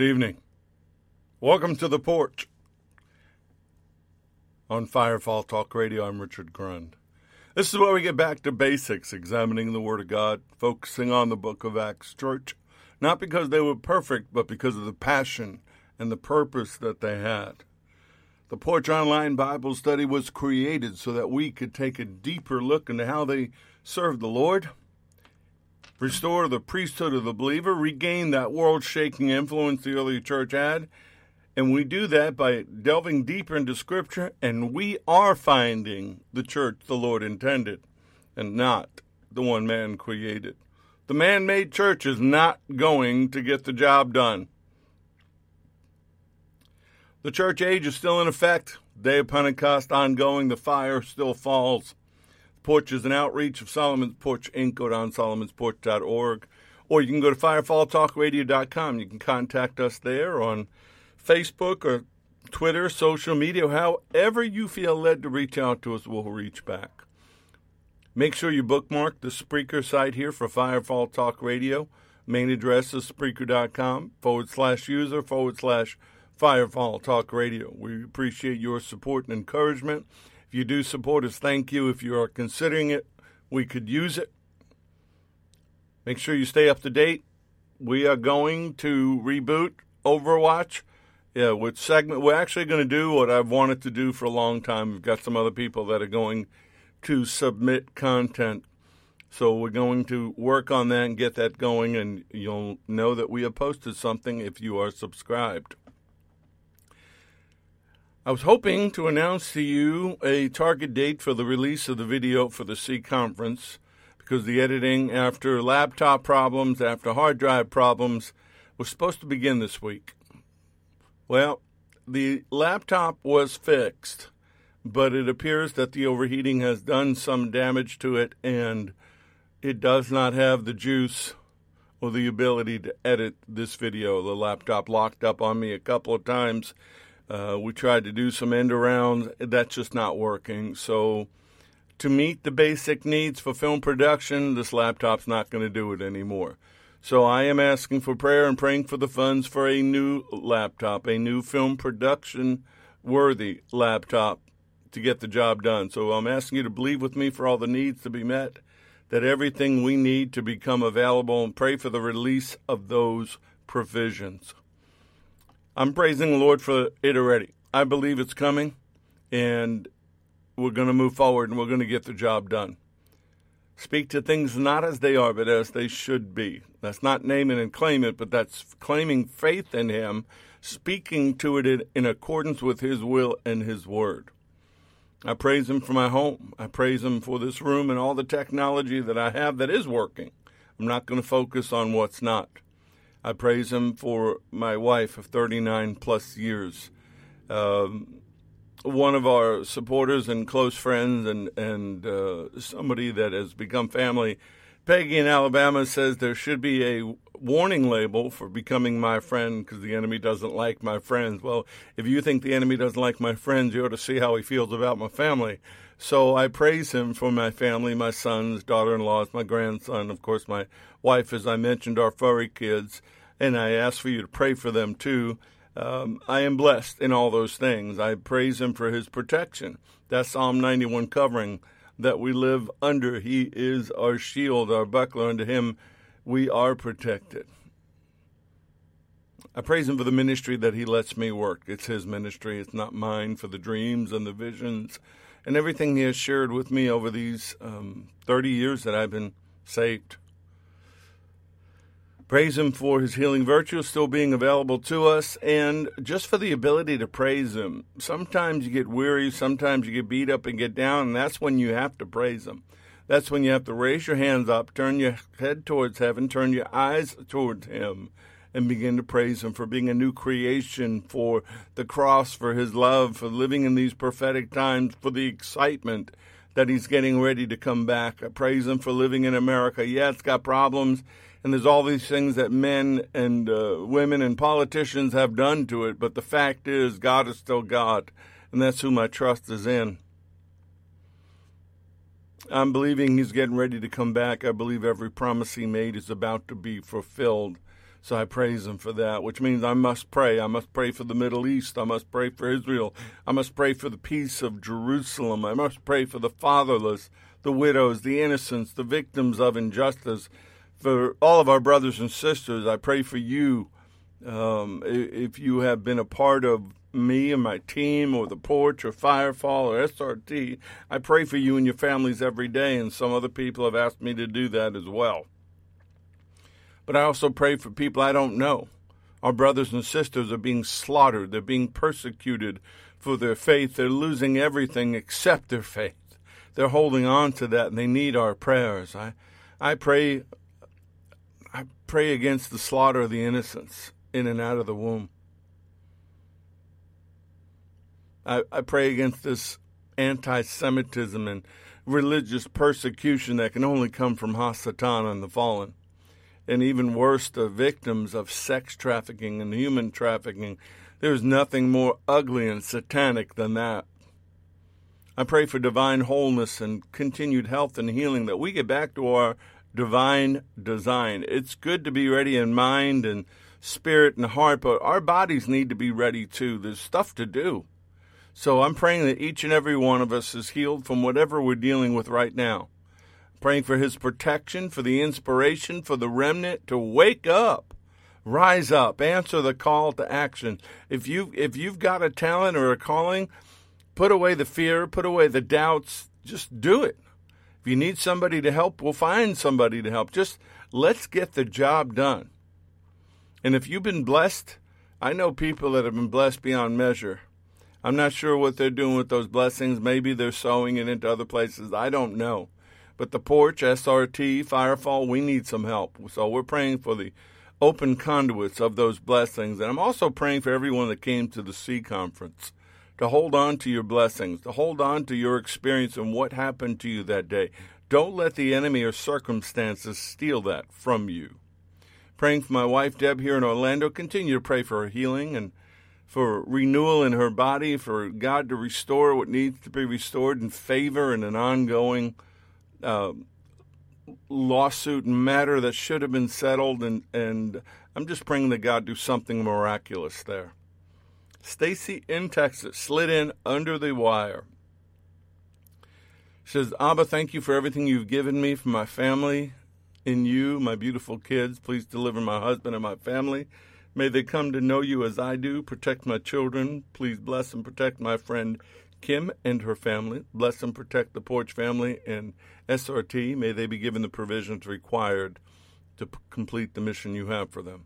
Good evening. Welcome to the porch. On Firefall Talk Radio, I'm Richard Grund. This is where we get back to basics, examining the Word of God, focusing on the book of Acts Church, not because they were perfect, but because of the passion and the purpose that they had. The Porch Online Bible Study was created so that we could take a deeper look into how they served the Lord restore the priesthood of the believer, regain that world shaking influence the early church had. And we do that by delving deeper into Scripture, and we are finding the church the Lord intended and not the one man created. The man made church is not going to get the job done. The church age is still in effect. Day of Pentecost ongoing. The fire still falls. Porch is an outreach of Solomon's Porch Inc. Go down solomonsporch.org. Or you can go to firefalltalkradio.com. You can contact us there on Facebook or Twitter, social media, however you feel led to reach out to us, we'll reach back. Make sure you bookmark the Spreaker site here for Firefall Talk Radio. Main address is Spreaker.com forward slash user forward slash Firefall Talk Radio. We appreciate your support and encouragement. If you do support us, thank you. If you are considering it, we could use it. Make sure you stay up to date. We are going to reboot Overwatch. Uh, yeah, which segment we're actually going to do what I've wanted to do for a long time. We've got some other people that are going to submit content. So we're going to work on that and get that going, and you'll know that we have posted something if you are subscribed. I was hoping to announce to you a target date for the release of the video for the C conference because the editing, after laptop problems, after hard drive problems, was supposed to begin this week. Well, the laptop was fixed, but it appears that the overheating has done some damage to it and it does not have the juice or the ability to edit this video. The laptop locked up on me a couple of times uh, we tried to do some end arounds. That's just not working. So, to meet the basic needs for film production, this laptop's not going to do it anymore. So, I am asking for prayer and praying for the funds for a new laptop, a new film production worthy laptop to get the job done. So, I'm asking you to believe with me for all the needs to be met, that everything we need to become available, and pray for the release of those provisions. I'm praising the Lord for it already. I believe it's coming, and we're going to move forward and we're going to get the job done. Speak to things not as they are, but as they should be. That's not naming and claim it, but that's claiming faith in Him, speaking to it in accordance with His will and His word. I praise Him for my home. I praise Him for this room and all the technology that I have that is working. I'm not going to focus on what's not. I praise Him for my wife of 39 plus years. Um, one of our supporters and close friends, and and uh, somebody that has become family. Peggy in Alabama says there should be a warning label for becoming my friend because the enemy doesn't like my friends. Well, if you think the enemy doesn't like my friends, you ought to see how he feels about my family. So I praise him for my family, my sons, daughter in laws, my grandson, of course, my wife, as I mentioned, our furry kids. And I ask for you to pray for them too. Um, I am blessed in all those things. I praise him for his protection. That Psalm 91 covering that we live under. He is our shield, our buckler. Under him we are protected. I praise him for the ministry that he lets me work. It's his ministry, it's not mine, for the dreams and the visions and everything He has shared with me over these um, 30 years that I've been saved. Praise Him for His healing virtue still being available to us and just for the ability to praise Him. Sometimes you get weary, sometimes you get beat up and get down, and that's when you have to praise Him. That's when you have to raise your hands up, turn your head towards heaven, turn your eyes towards Him, and begin to praise Him for being a new creation, for the cross, for His love, for living in these prophetic times, for the excitement that He's getting ready to come back. I praise Him for living in America. Yeah, it's got problems, and there's all these things that men and uh, women and politicians have done to it, but the fact is, God is still God, and that's who my trust is in. I'm believing he's getting ready to come back. I believe every promise he made is about to be fulfilled. So I praise him for that, which means I must pray. I must pray for the Middle East. I must pray for Israel. I must pray for the peace of Jerusalem. I must pray for the fatherless, the widows, the innocents, the victims of injustice. For all of our brothers and sisters, I pray for you. Um, if you have been a part of me and my team or the porch or Firefall or SRT, I pray for you and your families every day, and some other people have asked me to do that as well. But I also pray for people I don't know. Our brothers and sisters are being slaughtered, they're being persecuted for their faith, they're losing everything except their faith. They're holding on to that and they need our prayers. I I pray pray against the slaughter of the innocents in and out of the womb. I, I pray against this anti Semitism and religious persecution that can only come from Hasatan and the fallen and even worse, the victims of sex trafficking and human trafficking. There's nothing more ugly and satanic than that. I pray for divine wholeness and continued health and healing that we get back to our divine design. It's good to be ready in mind and spirit and heart, but our bodies need to be ready too. There's stuff to do. So I'm praying that each and every one of us is healed from whatever we're dealing with right now praying for his protection, for the inspiration, for the remnant to wake up, rise up, answer the call to action. If you if you've got a talent or a calling, put away the fear, put away the doubts, just do it. If you need somebody to help, we'll find somebody to help. Just let's get the job done. And if you've been blessed, I know people that have been blessed beyond measure. I'm not sure what they're doing with those blessings. Maybe they're sowing it into other places. I don't know. But the porch, SRT, Firefall, we need some help. So we're praying for the open conduits of those blessings. And I'm also praying for everyone that came to the C conference to hold on to your blessings, to hold on to your experience and what happened to you that day. Don't let the enemy or circumstances steal that from you. Praying for my wife Deb here in Orlando. Continue to pray for her healing and for renewal in her body, for God to restore what needs to be restored in favor in an ongoing uh, lawsuit matter that should have been settled, and, and I'm just praying that God do something miraculous there. Stacy in Texas slid in under the wire. She says, Abba, thank you for everything you've given me, for my family, in you, my beautiful kids. Please deliver my husband and my family. May they come to know you as I do. Protect my children. Please bless and protect my friend Kim and her family. Bless and protect the Porch family and SRT. May they be given the provisions required to p- complete the mission you have for them.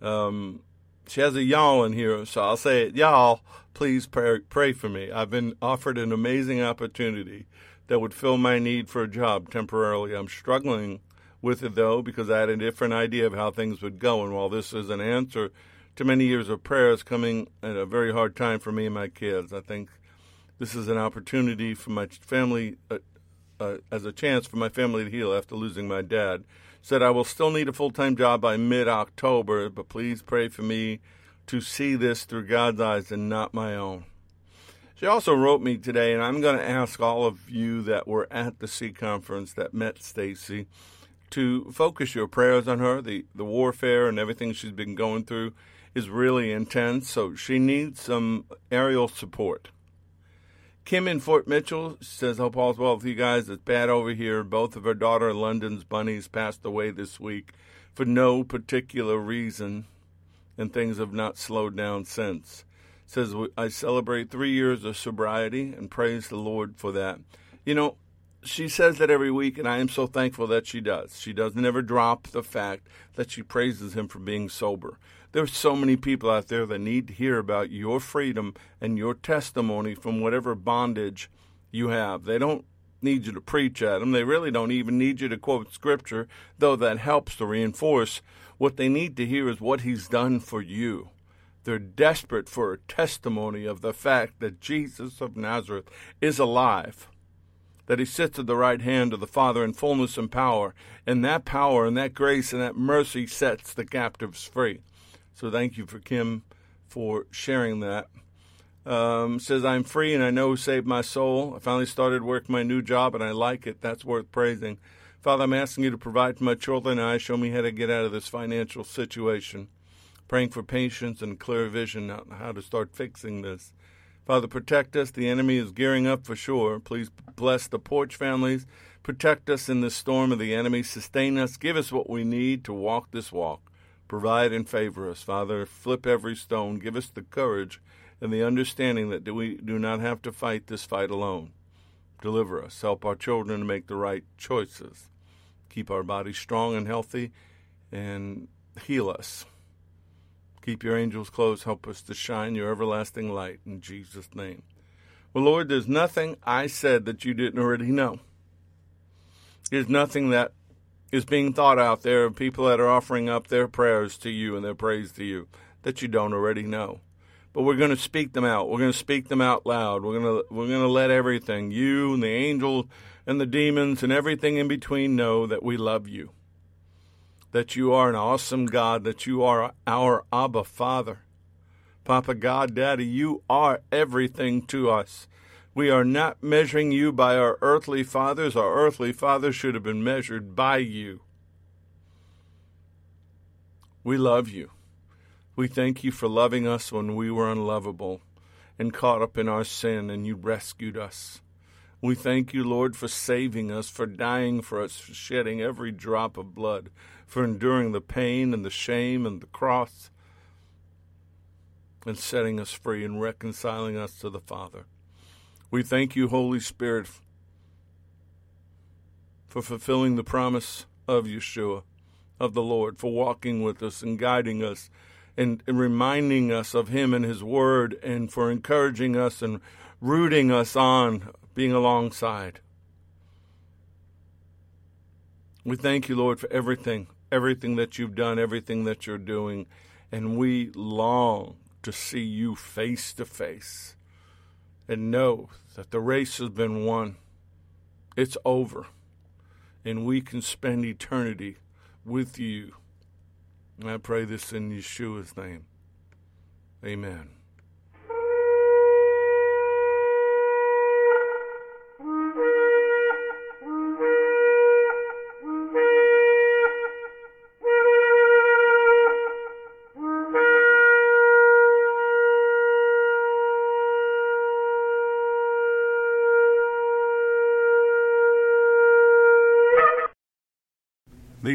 Um, she has a y'all in here, so I'll say it. Y'all, please pray, pray for me. I've been offered an amazing opportunity that would fill my need for a job temporarily. I'm struggling with it though because I had a different idea of how things would go. And while this is an answer to many years of prayers coming at a very hard time for me and my kids, I think this is an opportunity for my family, uh, uh, as a chance for my family to heal after losing my dad. Said, I will still need a full time job by mid October, but please pray for me to see this through God's eyes and not my own. She also wrote me today, and I'm going to ask all of you that were at the C conference that met Stacy to focus your prayers on her. The, the warfare and everything she's been going through is really intense, so she needs some aerial support. Kim in Fort Mitchell says, Hope all's well with you guys. It's bad over here. Both of her daughter, London's bunnies, passed away this week for no particular reason, and things have not slowed down since. Says, I celebrate three years of sobriety and praise the Lord for that. You know, she says that every week, and I am so thankful that she does. She doesn't ever drop the fact that she praises him for being sober. There's so many people out there that need to hear about your freedom and your testimony from whatever bondage you have. They don't need you to preach at them. They really don't even need you to quote scripture, though that helps to reinforce. What they need to hear is what he's done for you. They're desperate for a testimony of the fact that Jesus of Nazareth is alive, that he sits at the right hand of the Father in fullness and power, and that power and that grace and that mercy sets the captives free. So thank you for Kim for sharing that. Um, says I'm free and I know who saved my soul. I finally started work my new job and I like it. That's worth praising. Father, I'm asking you to provide for my children and I. Show me how to get out of this financial situation. Praying for patience and clear vision on how to start fixing this. Father, protect us. The enemy is gearing up for sure. Please bless the Porch families. Protect us in the storm of the enemy. Sustain us. Give us what we need to walk this walk. Provide and favor us. Father, flip every stone. Give us the courage and the understanding that we do not have to fight this fight alone. Deliver us. Help our children to make the right choices. Keep our bodies strong and healthy and heal us. Keep your angels close. Help us to shine your everlasting light in Jesus' name. Well, Lord, there's nothing I said that you didn't already know. There's nothing that is being thought out there of people that are offering up their prayers to you and their praise to you that you don't already know. But we're going to speak them out. We're going to speak them out loud. We're going to we're going to let everything, you and the angel and the demons and everything in between know that we love you. That you are an awesome God, that you are our Abba Father. Papa God, Daddy, you are everything to us. We are not measuring you by our earthly fathers. Our earthly fathers should have been measured by you. We love you. We thank you for loving us when we were unlovable and caught up in our sin, and you rescued us. We thank you, Lord, for saving us, for dying for us, for shedding every drop of blood, for enduring the pain and the shame and the cross, and setting us free and reconciling us to the Father. We thank you, Holy Spirit, for fulfilling the promise of Yeshua, of the Lord, for walking with us and guiding us and, reminding us of Him and His Word, and for encouraging us and rooting us on, being alongside. We thank you, Lord, for everything, everything that you've done, everything that you're doing, and we long to see you face to face and know that the race has been won. It's over. And we can spend eternity with you. And I pray this in Yeshua's name. Amen.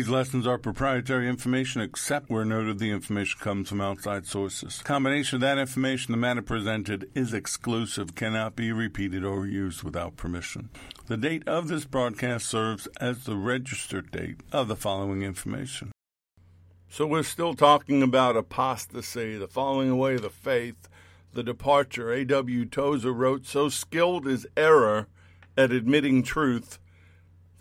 These lessons are proprietary information except where noted the information comes from outside sources. Combination of that information, the matter presented, is exclusive, cannot be repeated or used without permission. The date of this broadcast serves as the registered date of the following information. So we're still talking about apostasy, the falling away of the faith, the departure. A.W. Tozer wrote, So skilled is error at admitting truth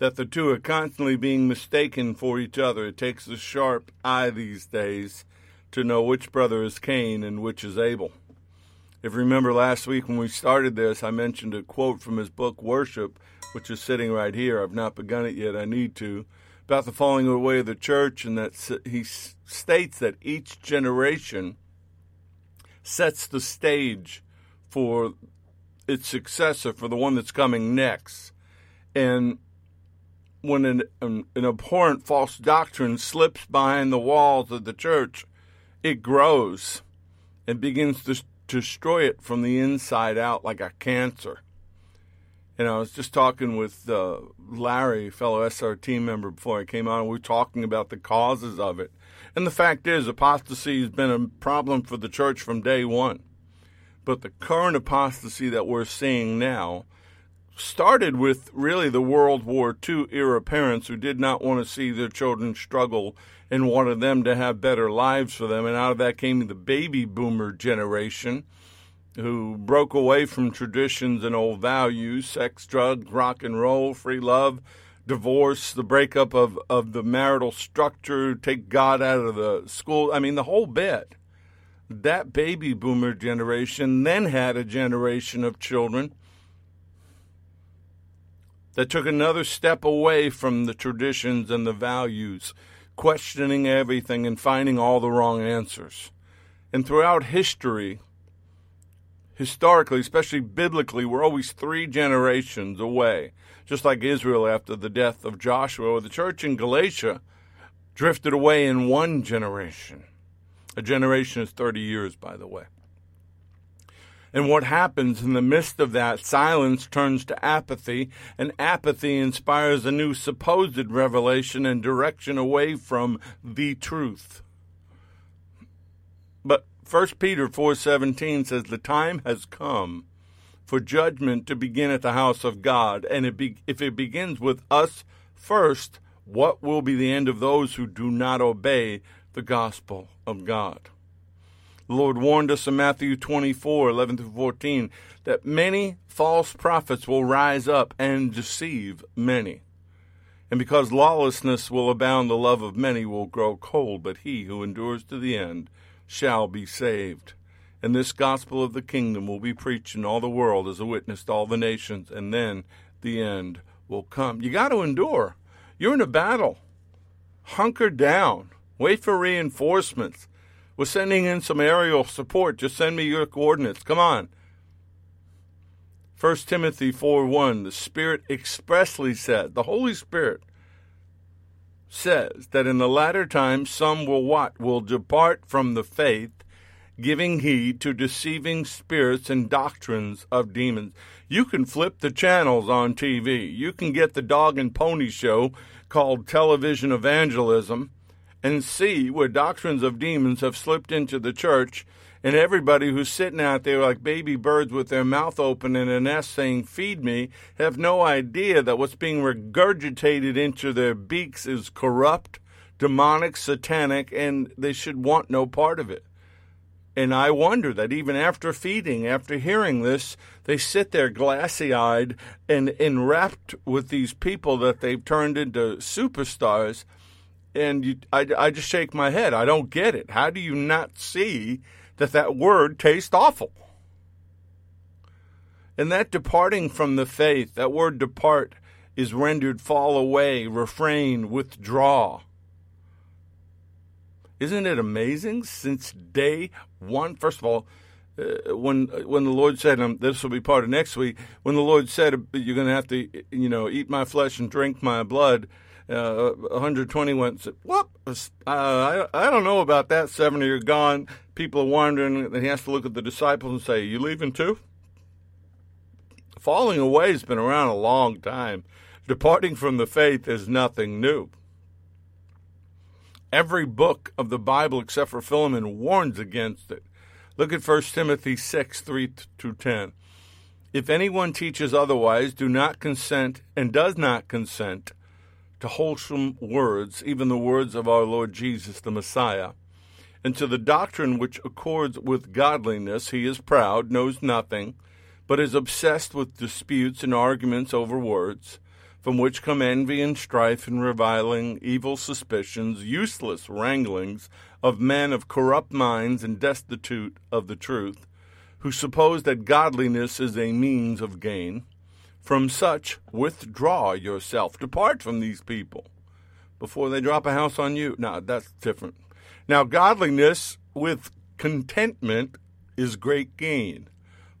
that the two are constantly being mistaken for each other. It takes a sharp eye these days to know which brother is Cain and which is Abel. If you remember last week when we started this, I mentioned a quote from his book Worship, which is sitting right here. I've not begun it yet. I need to. About the falling away of the church, and that he states that each generation sets the stage for its successor, for the one that's coming next. And when an, an, an, abhorrent false doctrine slips behind the walls of the church, it grows and begins to, destroy it from the inside out like a cancer. And I was just talking with uh, Larry, fellow SRT member, before I came on, we were talking about the causes of it. And the fact is, apostasy has been a problem for the church from day one. But the current apostasy that we're seeing now started with really the World War II era parents who did not want to see their children struggle and wanted them to have better lives for them. And out of that came the baby boomer generation who broke away from traditions and old values sex, drugs, rock and roll, free love, divorce, the breakup of, of the marital structure, take God out of the school. I mean, the whole bit. That baby boomer generation then had a generation of children that took another step away from the traditions and the values, questioning everything and finding all the wrong answers. And throughout history, historically, especially biblically, we're always three generations away. Just like Israel after the death of Joshua, or the church in Galatia drifted away in one generation. A generation is 30 years, by the way. And what happens in the midst of that, silence turns to apathy, and apathy inspires a new supposed revelation and direction away from the truth. But 1 Peter 4:17 says the time has come for judgment to begin at the house of God, and it be, if it begins with us first, what will be the end of those who do not obey the gospel of God? The Lord warned us in Matthew 24, 11 through 14, that many false prophets will rise up and deceive many. And because lawlessness will abound, the love of many will grow cold, but he who endures to the end shall be saved. And this gospel of the kingdom will be preached in all the world as a witness to all the nations, and then the end will come. You got to endure. You're in a battle. Hunker down. Wait for reinforcements. We're sending in some aerial support. Just send me your coordinates. Come on. 1 Timothy 4 1, the Spirit expressly said, the Holy Spirit says that in the latter times some will what? Will depart from the faith, giving heed to deceiving spirits and doctrines of demons. You can flip the channels on TV. You can get the dog and pony show called television evangelism and see where doctrines of demons have slipped into the church, and everybody who's sitting out there like baby birds with their mouth open in a nest saying, Feed me, have no idea that what's being regurgitated into their beaks is corrupt, demonic, satanic, and they should want no part of it. And I wonder that even after feeding, after hearing this, they sit there glassy eyed and enwrapped with these people that they've turned into superstars and you, I, I just shake my head. I don't get it. How do you not see that that word tastes awful? And that departing from the faith, that word depart, is rendered fall away, refrain, withdraw. Isn't it amazing? Since day one, first of all, uh, when when the Lord said, "This will be part of next week," when the Lord said, "You're going to have to, you know, eat my flesh and drink my blood," uh, 120 went, whoop, uh, I, I don't know about that. 70 are gone. People are wondering. And he has to look at the disciples and say, You leaving too? Falling away has been around a long time. Departing from the faith is nothing new. Every book of the Bible except for Philemon warns against it. Look at 1 Timothy 6 3 to 10. If anyone teaches otherwise, do not consent and does not consent to wholesome words, even the words of our Lord Jesus the Messiah. And to the doctrine which accords with godliness, he is proud, knows nothing, but is obsessed with disputes and arguments over words, from which come envy and strife and reviling, evil suspicions, useless wranglings of men of corrupt minds and destitute of the truth, who suppose that godliness is a means of gain. From such, withdraw yourself. Depart from these people before they drop a house on you. Now, that's different. Now, godliness with contentment is great gain.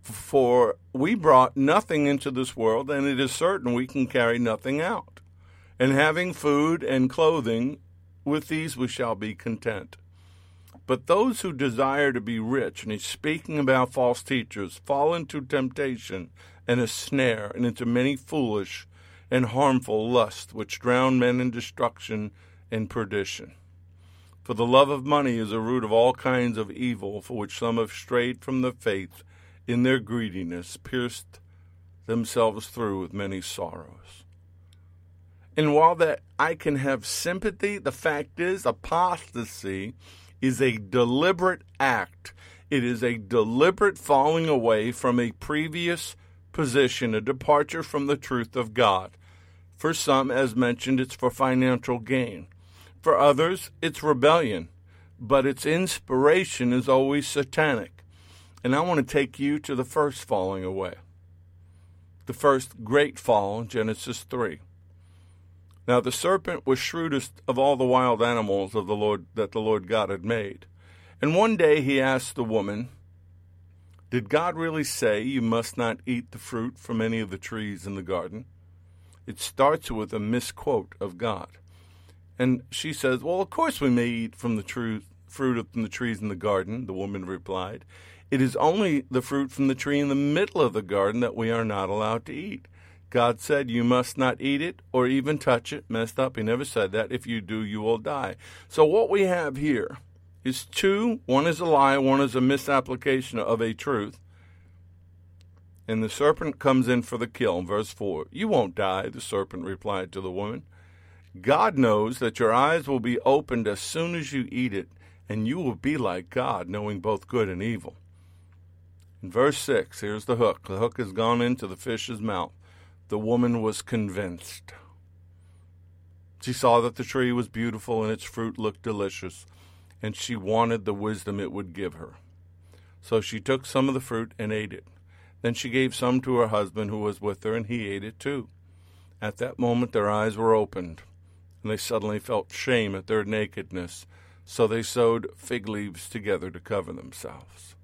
For we brought nothing into this world, and it is certain we can carry nothing out. And having food and clothing, with these we shall be content. But those who desire to be rich, and he's speaking about false teachers, fall into temptation and a snare, and into many foolish and harmful lusts which drown men in destruction and perdition. For the love of money is a root of all kinds of evil, for which some have strayed from the faith in their greediness, pierced themselves through with many sorrows. And while that I can have sympathy, the fact is apostasy is a deliberate act. It is a deliberate falling away from a previous position, a departure from the truth of God. For some, as mentioned, it's for financial gain. For others, it's rebellion, but its inspiration is always satanic. And I want to take you to the first falling away, the first great fall in Genesis 3. Now the serpent was shrewdest of all the wild animals of the Lord that the Lord God had made. And one day he asked the woman, Did God really say you must not eat the fruit from any of the trees in the garden? It starts with a misquote of God. And she says, Well, of course we may eat from the fruit from the trees in the garden, the woman replied. It is only the fruit from the tree in the middle of the garden that we are not allowed to eat. God said you must not eat it or even touch it. Messed up. He never said that. If you do, you will die. So what we have here is two. One is a lie, one is a misapplication of a truth. And the serpent comes in for the kill. Verse 4 You won't die, the serpent replied to the woman. God knows that your eyes will be opened as soon as you eat it, and you will be like God, knowing both good and evil. In verse 6, here's the hook. The hook has gone into the fish's mouth. The woman was convinced. She saw that the tree was beautiful and its fruit looked delicious, and she wanted the wisdom it would give her. So she took some of the fruit and ate it. Then she gave some to her husband who was with her, and he ate it too. At that moment their eyes were opened, and they suddenly felt shame at their nakedness, so they sewed fig leaves together to cover themselves.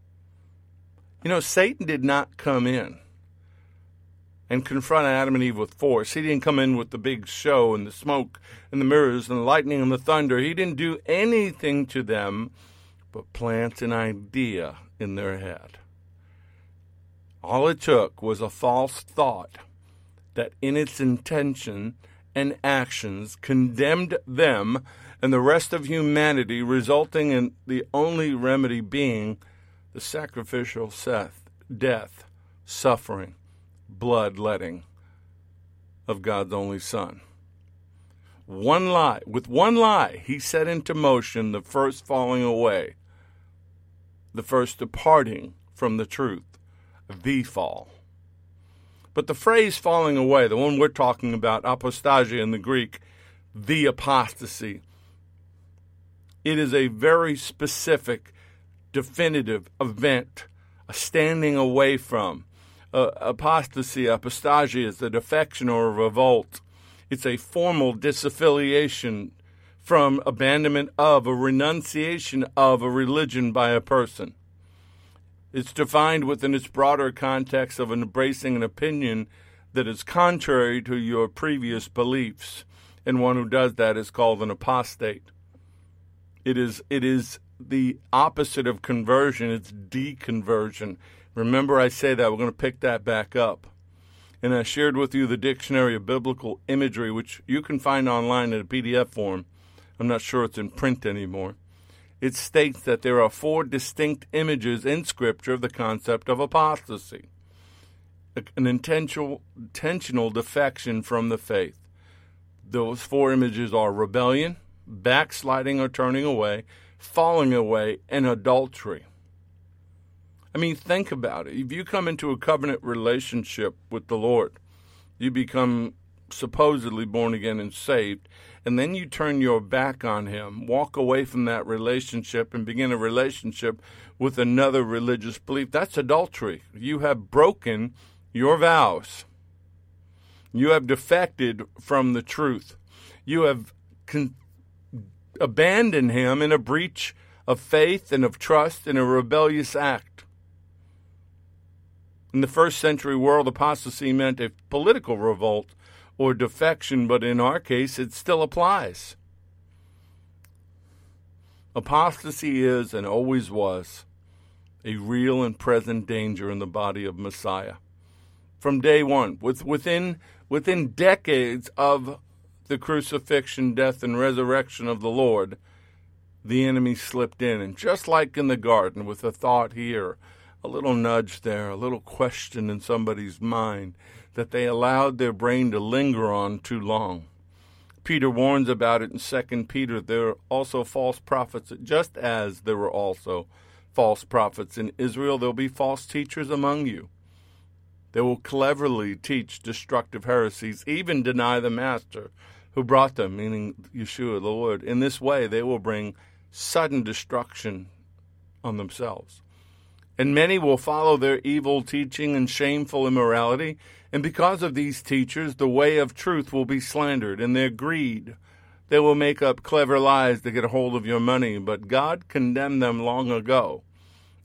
You know, Satan did not come in and confront Adam and Eve with force. He didn't come in with the big show and the smoke and the mirrors and the lightning and the thunder. He didn't do anything to them but plant an idea in their head. All it took was a false thought that, in its intention and actions, condemned them and the rest of humanity, resulting in the only remedy being the sacrificial death, suffering, bloodletting of God's only Son. One lie, with one lie, he set into motion the first falling away, the first departing from the truth the fall. But the phrase falling away, the one we're talking about, apostasia in the Greek, the apostasy, it is a very specific, definitive event, a standing away from. Uh, apostasy, apostasia is a defection or a revolt. It's a formal disaffiliation from abandonment of, a renunciation of a religion by a person. It's defined within its broader context of embracing an opinion that is contrary to your previous beliefs, and one who does that is called an apostate. It is it is the opposite of conversion, it's deconversion. Remember I say that we're going to pick that back up. And I shared with you the dictionary of biblical imagery which you can find online in a PDF form. I'm not sure it's in print anymore it states that there are four distinct images in Scripture of the concept of apostasy an intentional, intentional defection from the faith. Those four images are rebellion, backsliding or turning away, falling away, and adultery. I mean, think about it. If you come into a covenant relationship with the Lord, you become supposedly born again and saved, and then you turn your back on him, walk away from that relationship, and begin a relationship with another religious belief, that's adultery. You have broken your vows. You have defected from the truth. You have con- abandoned him in a breach of faith and of trust in a rebellious act. In the first century world, apostasy meant a political revolt or defection, but in our case, it still applies. Apostasy is and always was a real and present danger in the body of Messiah. From day one, with, within, within decades of the crucifixion, death, and resurrection of the Lord, the enemy slipped in. And just like in the garden, with a thought here, a little nudge there, a little question in somebody's mind, that they allowed their brain to linger on too long. Peter warns about it in 2 Peter. There are also false prophets, just as there were also false prophets in Israel. There'll be false teachers among you. They will cleverly teach destructive heresies, even deny the master who brought them, meaning Yeshua the Lord. In this way, they will bring sudden destruction on themselves. And many will follow their evil teaching and shameful immorality and because of these teachers, the way of truth will be slandered, and their greed. They will make up clever lies to get a hold of your money, but God condemned them long ago.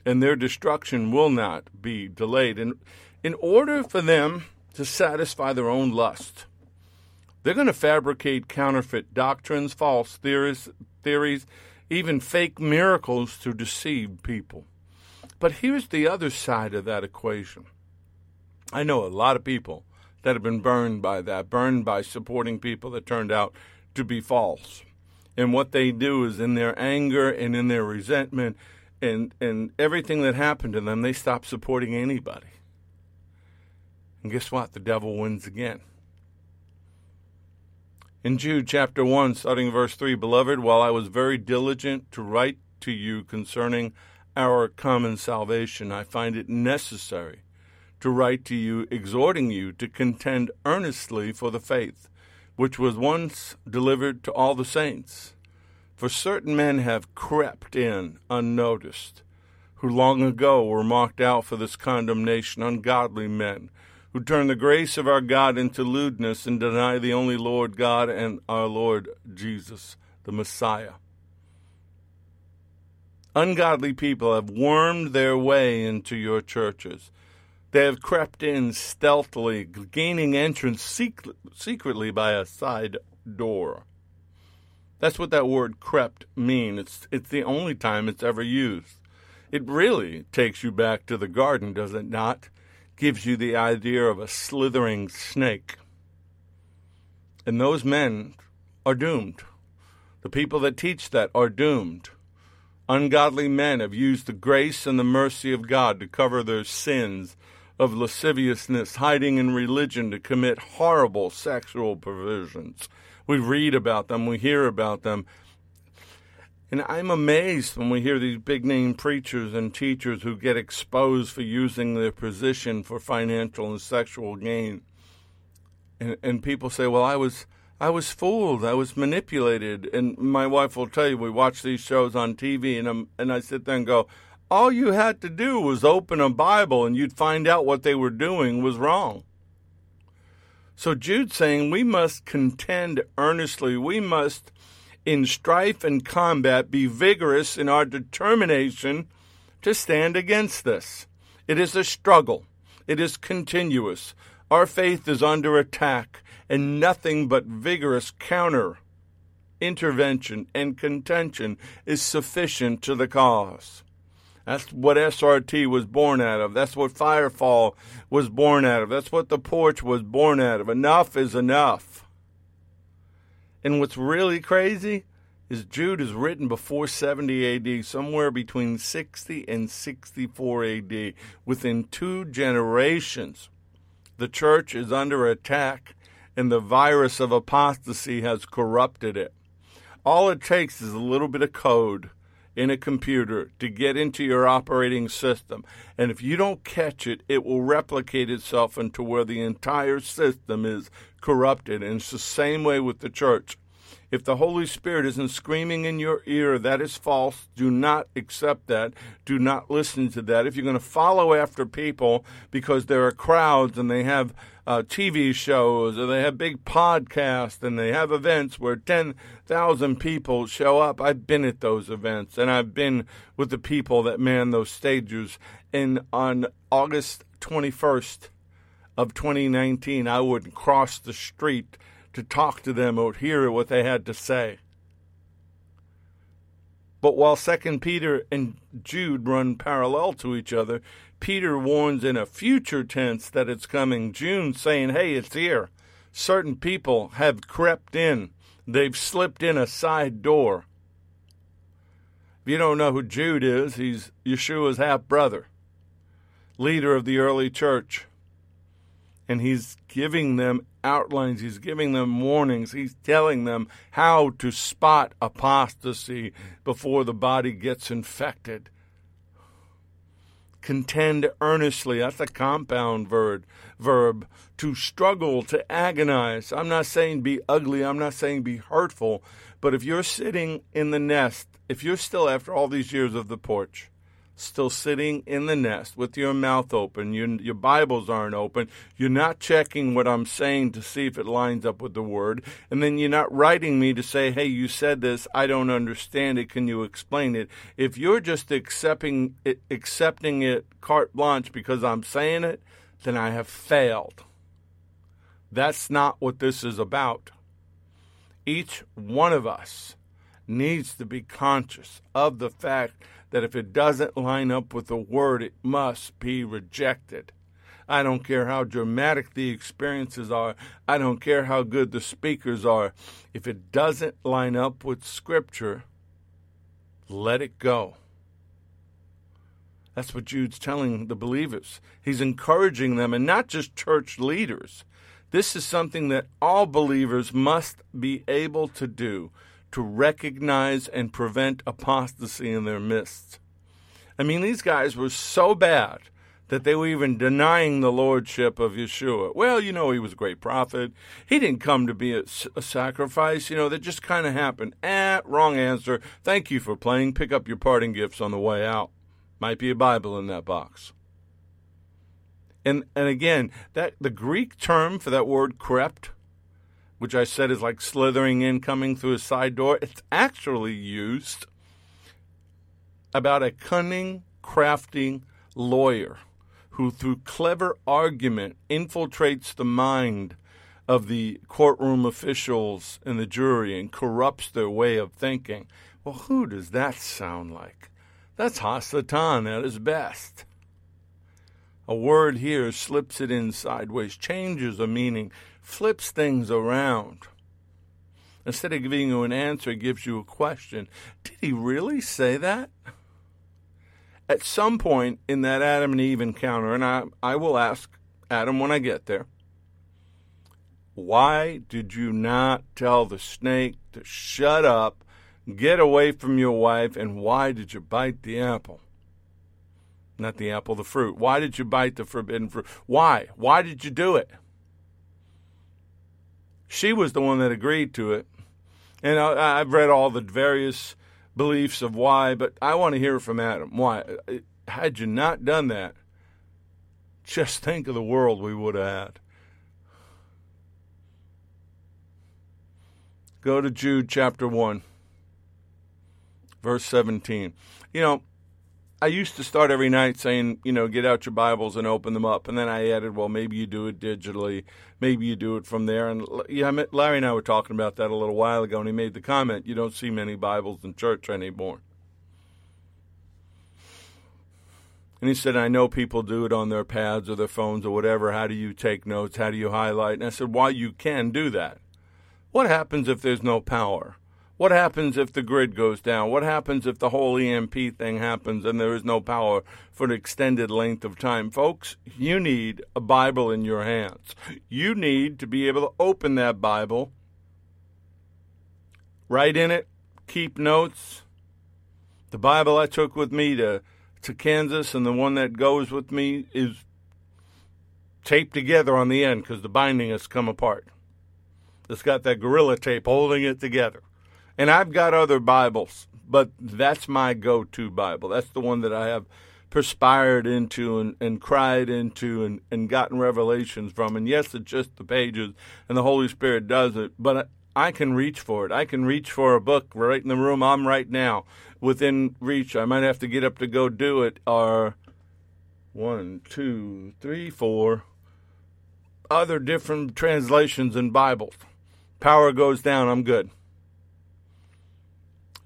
and their destruction will not be delayed. And in order for them to satisfy their own lust, they're going to fabricate counterfeit doctrines, false theories, theories, even fake miracles to deceive people. But here's the other side of that equation. I know a lot of people that have been burned by that, burned by supporting people that turned out to be false. And what they do is in their anger and in their resentment and, and everything that happened to them, they stop supporting anybody. And guess what? The devil wins again. In Jude chapter 1, starting verse 3, Beloved, while I was very diligent to write to you concerning our common salvation, I find it necessary to write to you, exhorting you to contend earnestly for the faith which was once delivered to all the saints. For certain men have crept in unnoticed, who long ago were marked out for this condemnation, ungodly men who turn the grace of our God into lewdness and deny the only Lord God and our Lord Jesus, the Messiah. Ungodly people have wormed their way into your churches. They have crept in stealthily, gaining entrance secretly by a side door. That's what that word crept means. It's, it's the only time it's ever used. It really takes you back to the garden, does it not? gives you the idea of a slithering snake. And those men are doomed. The people that teach that are doomed. Ungodly men have used the grace and the mercy of God to cover their sins of lasciviousness, hiding in religion to commit horrible sexual perversions. We read about them, we hear about them, and I'm amazed when we hear these big name preachers and teachers who get exposed for using their position for financial and sexual gain. And, and people say, well, I was. I was fooled. I was manipulated. And my wife will tell you, we watch these shows on TV, and, I'm, and I sit there and go, all you had to do was open a Bible and you'd find out what they were doing was wrong. So Jude's saying we must contend earnestly. We must in strife and combat, be vigorous in our determination to stand against this. It is a struggle, it is continuous. Our faith is under attack, and nothing but vigorous counter intervention and contention is sufficient to the cause. That's what SRT was born out of. That's what Firefall was born out of. That's what the porch was born out of. Enough is enough. And what's really crazy is Jude is written before 70 AD, somewhere between 60 and 64 AD. Within two generations, the church is under attack and the virus of apostasy has corrupted it. All it takes is a little bit of code in a computer to get into your operating system. And if you don't catch it, it will replicate itself into where the entire system is corrupted. And it's the same way with the church. If the Holy Spirit isn't screaming in your ear, that is false. Do not accept that. Do not listen to that. If you're going to follow after people because there are crowds and they have uh, TV shows or they have big podcasts and they have events where 10,000 people show up. I've been at those events and I've been with the people that man those stages. And on August 21st of 2019, I would cross the street to talk to them or hear what they had to say. But while Second Peter and Jude run parallel to each other, Peter warns in a future tense that it's coming. Jude saying, hey, it's here. Certain people have crept in. They've slipped in a side door. If you don't know who Jude is, he's Yeshua's half brother, leader of the early church. And he's giving them outlines, he's giving them warnings, he's telling them how to spot apostasy before the body gets infected contend earnestly. That's a compound verb. Verb to struggle, to agonize. I'm not saying be ugly. I'm not saying be hurtful. But if you're sitting in the nest, if you're still after all these years of the porch, still sitting in the nest with your mouth open, you, your Bibles aren't open, you're not checking what I'm saying to see if it lines up with the Word, and then you're not writing me to say, hey, you said this, I don't understand it, can you explain it? If you're just accepting it, accepting it carte blanche because I'm saying it, then I have failed. That's not what this is about. Each one of us needs to be conscious of the fact that if it doesn't line up with the word, it must be rejected. I don't care how dramatic the experiences are. I don't care how good the speakers are. If it doesn't line up with Scripture, let it go. That's what Jude's telling the believers. He's encouraging them, and not just church leaders. This is something that all believers must be able to do to recognize and prevent apostasy in their midst. I mean, these guys were so bad that they were even denying the lordship of Yeshua. Well, you know, he was a great prophet. He didn't come to be a, a sacrifice. You know, that just kind of happened. Eh, wrong answer. Thank you for playing. Pick up your parting gifts on the way out. Might be a Bible in that box. And and again, that the Greek term for that word crept which I said is like slithering in, coming through a side door, it's actually used about a cunning, crafty lawyer who, through clever argument, infiltrates the mind of the courtroom officials and the jury and corrupts their way of thinking. Well, who does that sound like? That's Hasatan at his best. A word here slips it in sideways, changes a meaning, flips things around. Instead of giving you an answer, it gives you a question. Did he really say that? At some point in that Adam and Eve encounter, and I, I will ask Adam when I get there, why did you not tell the snake to shut up, get away from your wife, and why did you bite the apple? Not the apple, the fruit. Why did you bite the forbidden fruit? Why? Why did you do it? She was the one that agreed to it. And I, have read all the various beliefs of why, but I want to hear from Adam. Why? Had you not done that, just think of the world we would have had. Go to Jude chapter 1, verse 17. You know, I used to start every night saying, you know, get out your Bibles and open them up. And then I added, well, maybe you do it digitally. Maybe you do it from there. And yeah, Larry and I were talking about that a little while ago, and he made the comment, you don't see many Bibles in church anymore. And he said, I know people do it on their pads or their phones or whatever. How do you take notes? How do you highlight? And I said, Why, you can do that. What happens if there's no power? What happens if the grid goes down? What happens if the whole EMP thing happens and there is no power for an extended length of time? Folks, you need a Bible in your hands. You need to be able to open that Bible, write in it, keep notes. The Bible I took with me to, to Kansas and the one that goes with me is taped together on the end because the binding has come apart. It's got that gorilla tape holding it together. And I've got other Bibles, but that's my go to Bible. That's the one that I have perspired into and, and cried into and, and gotten revelations from. And yes, it's just the pages, and the Holy Spirit does it, but I can reach for it. I can reach for a book right in the room I'm right now, within reach. I might have to get up to go do it. Or one, two, three, four other different translations and Bibles. Power goes down, I'm good.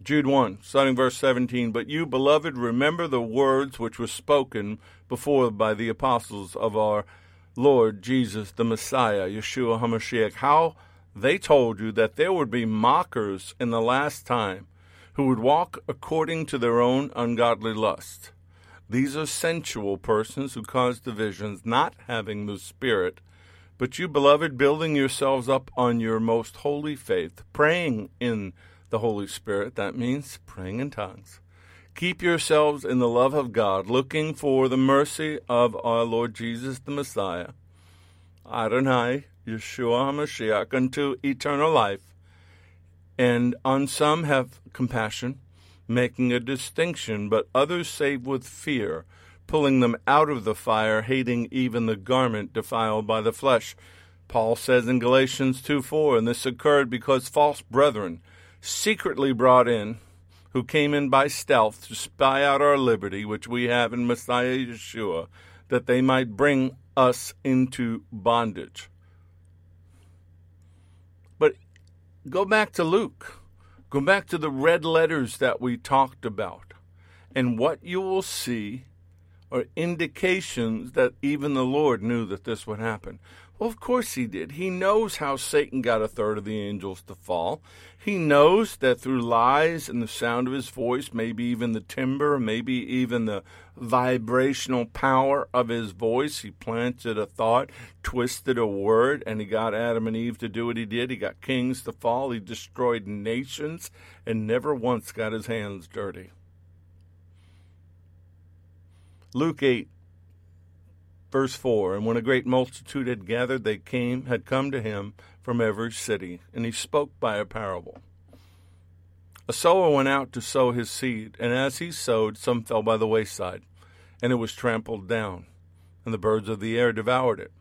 Jude 1, starting verse 17. But you, beloved, remember the words which were spoken before by the apostles of our Lord Jesus, the Messiah, Yeshua HaMashiach, how they told you that there would be mockers in the last time who would walk according to their own ungodly lust. These are sensual persons who cause divisions, not having the Spirit. But you, beloved, building yourselves up on your most holy faith, praying in the Holy Spirit. That means praying in tongues. Keep yourselves in the love of God, looking for the mercy of our Lord Jesus the Messiah, Adonai, Yeshua HaMashiach, unto eternal life. And on some have compassion, making a distinction, but others save with fear, pulling them out of the fire, hating even the garment defiled by the flesh. Paul says in Galatians 2 4, and this occurred because false brethren, secretly brought in, who came in by stealth to spy out our liberty, which we have in Messiah Yeshua, that they might bring us into bondage. But go back to Luke. Go back to the red letters that we talked about. And what you will see are indications that even the Lord knew that this would happen. Well, of course he did. He knows how Satan got a third of the angels to fall. He knows that through lies and the sound of his voice, maybe even the timbre, maybe even the vibrational power of his voice, he planted a thought, twisted a word, and he got Adam and Eve to do what he did. He got kings to fall. He destroyed nations and never once got his hands dirty. Luke 8 Verse 4 And when a great multitude had gathered, they came, had come to him from every city, and he spoke by a parable. A sower went out to sow his seed, and as he sowed, some fell by the wayside, and it was trampled down, and the birds of the air devoured it.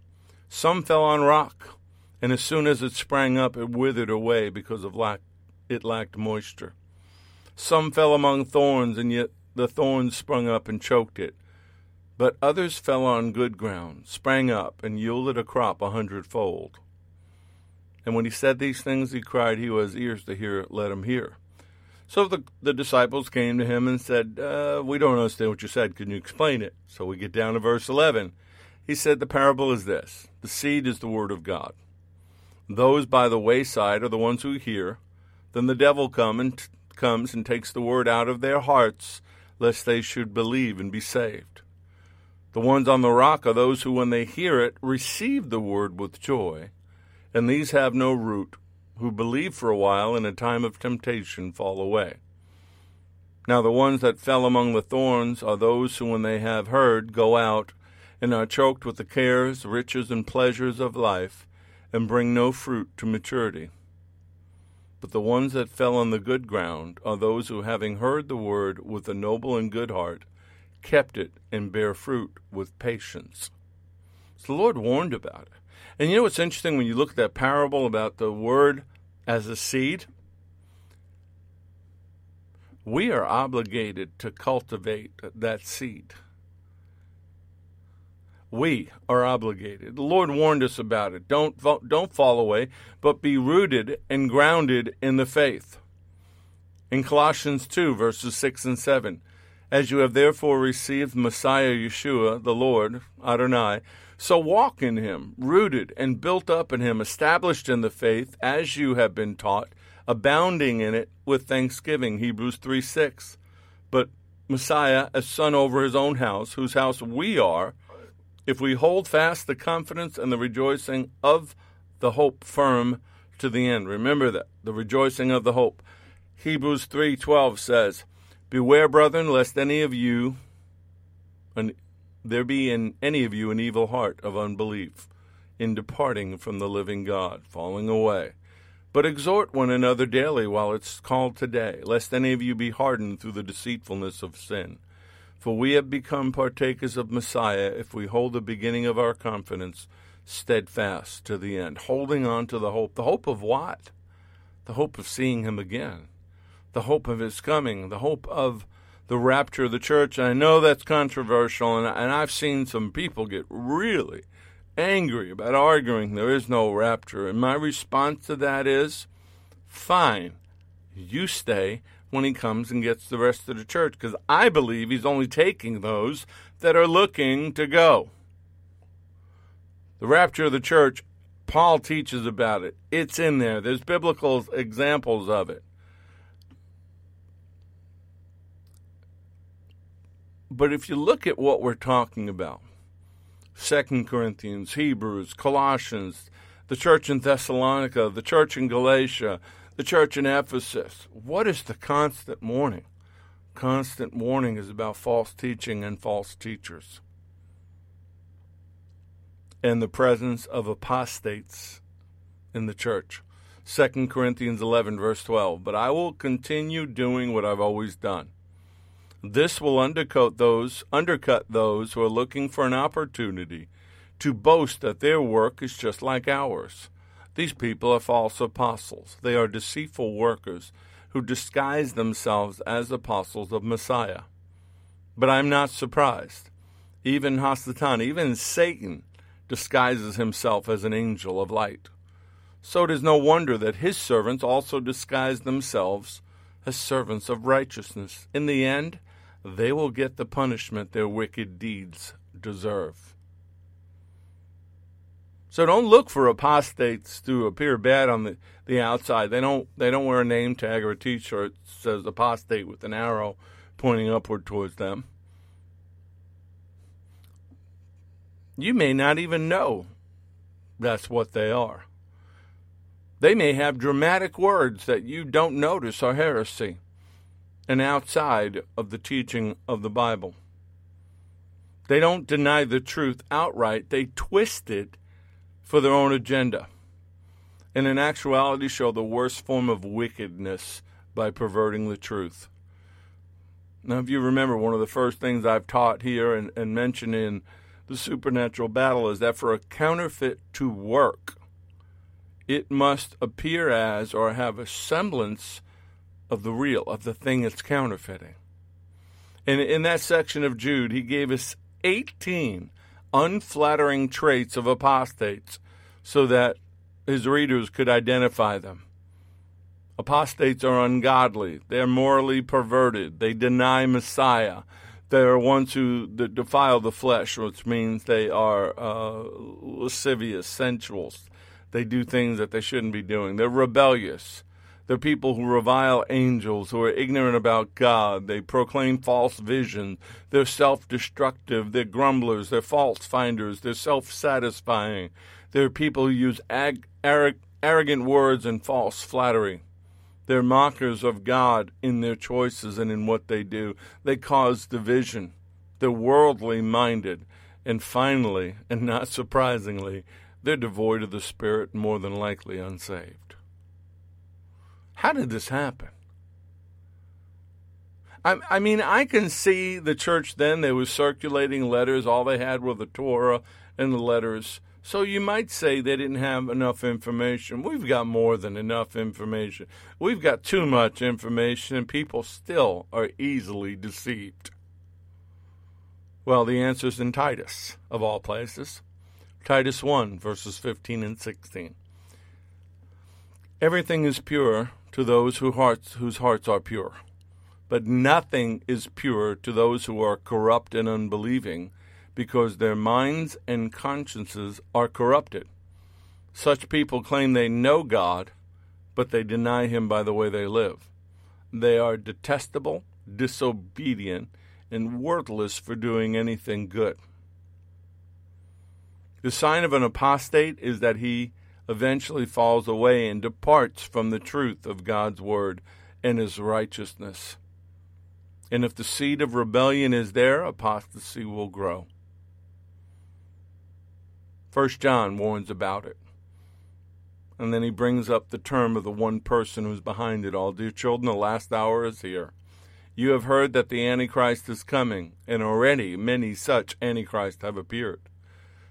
Some fell on rock, and as soon as it sprang up, it withered away because of lack, it lacked moisture. Some fell among thorns, and yet the thorns sprung up and choked it. But others fell on good ground, sprang up, and yielded a crop a hundredfold. And when he said these things, he cried, He who has ears to hear, let him hear. So the, the disciples came to him and said, uh, We don't understand what you said. Can you explain it? So we get down to verse 11. He said, The parable is this the seed is the word of God. Those by the wayside are the ones who hear. Then the devil come and t- comes and takes the word out of their hearts, lest they should believe and be saved. The ones on the rock are those who, when they hear it, receive the word with joy, and these have no root, who believe for a while in a time of temptation fall away. Now the ones that fell among the thorns are those who, when they have heard, go out and are choked with the cares, riches, and pleasures of life, and bring no fruit to maturity. But the ones that fell on the good ground are those who, having heard the word with a noble and good heart, kept it and bear fruit with patience. So the Lord warned about it. And you know what's interesting when you look at that parable about the word as a seed? We are obligated to cultivate that seed. We are obligated. The Lord warned us about it. Don't don't fall away, but be rooted and grounded in the faith. In Colossians 2 verses 6 and 7, as you have therefore received Messiah Yeshua, the Lord, Adonai, so walk in him, rooted and built up in him, established in the faith, as you have been taught, abounding in it with thanksgiving. Hebrews 3 6. But Messiah, as son over his own house, whose house we are, if we hold fast the confidence and the rejoicing of the hope firm to the end. Remember that, the rejoicing of the hope. Hebrews 3:12 says, Beware, brethren, lest any of you, there be in any of you an evil heart of unbelief, in departing from the living God, falling away. But exhort one another daily while it's called today, lest any of you be hardened through the deceitfulness of sin. For we have become partakers of Messiah if we hold the beginning of our confidence steadfast to the end, holding on to the hope. The hope of what? The hope of seeing him again the hope of his coming, the hope of the rapture of the church. And I know that's controversial, and, and I've seen some people get really angry about arguing there is no rapture. And my response to that is fine, you stay when he comes and gets the rest of the church, because I believe he's only taking those that are looking to go. The rapture of the church, Paul teaches about it. It's in there. There's biblical examples of it. But if you look at what we're talking about, Second Corinthians, Hebrews, Colossians, the church in Thessalonica, the church in Galatia, the church in Ephesus, what is the constant warning? Constant warning is about false teaching and false teachers and the presence of apostates in the church. 2 Corinthians 11, verse 12. But I will continue doing what I've always done. This will undercut those, undercut those who are looking for an opportunity to boast that their work is just like ours. These people are false apostles. They are deceitful workers who disguise themselves as apostles of Messiah. But I'm not surprised. Even Hasatan, even Satan, disguises himself as an angel of light. So it is no wonder that his servants also disguise themselves as servants of righteousness. In the end, they will get the punishment their wicked deeds deserve. So don't look for apostates to appear bad on the, the outside. They don't they don't wear a name tag or a T-shirt that says apostate with an arrow pointing upward towards them. You may not even know that's what they are. They may have dramatic words that you don't notice are heresy and outside of the teaching of the Bible. They don't deny the truth outright, they twist it for their own agenda, and in actuality show the worst form of wickedness by perverting the truth. Now, if you remember, one of the first things I've taught here and, and mentioned in the supernatural battle is that for a counterfeit to work, it must appear as or have a semblance of the real, of the thing it's counterfeiting. And in that section of Jude, he gave us 18 unflattering traits of apostates so that his readers could identify them. Apostates are ungodly. They're morally perverted. They deny Messiah. They are ones who defile the flesh, which means they are uh, lascivious, sensuals. They do things that they shouldn't be doing. They're rebellious. They're people who revile angels, who are ignorant about God. They proclaim false visions. They're self destructive. They're grumblers. They're false finders. They're self satisfying. They're people who use ag- arrogant words and false flattery. They're mockers of God in their choices and in what they do. They cause division. They're worldly minded. And finally, and not surprisingly, they're devoid of the Spirit, more than likely unsaved. How did this happen? I, I mean, I can see the church then, they were circulating letters. All they had were the Torah and the letters. So you might say they didn't have enough information. We've got more than enough information. We've got too much information, and people still are easily deceived. Well, the answer is in Titus, of all places. Titus 1, verses 15 and 16. Everything is pure to those who hearts, whose hearts are pure. But nothing is pure to those who are corrupt and unbelieving, because their minds and consciences are corrupted. Such people claim they know God, but they deny Him by the way they live. They are detestable, disobedient, and worthless for doing anything good. The sign of an apostate is that he eventually falls away and departs from the truth of God's word and his righteousness. And if the seed of rebellion is there, apostasy will grow. First John warns about it. And then he brings up the term of the one person who's behind it all. Dear children, the last hour is here. You have heard that the Antichrist is coming, and already many such Antichrists have appeared.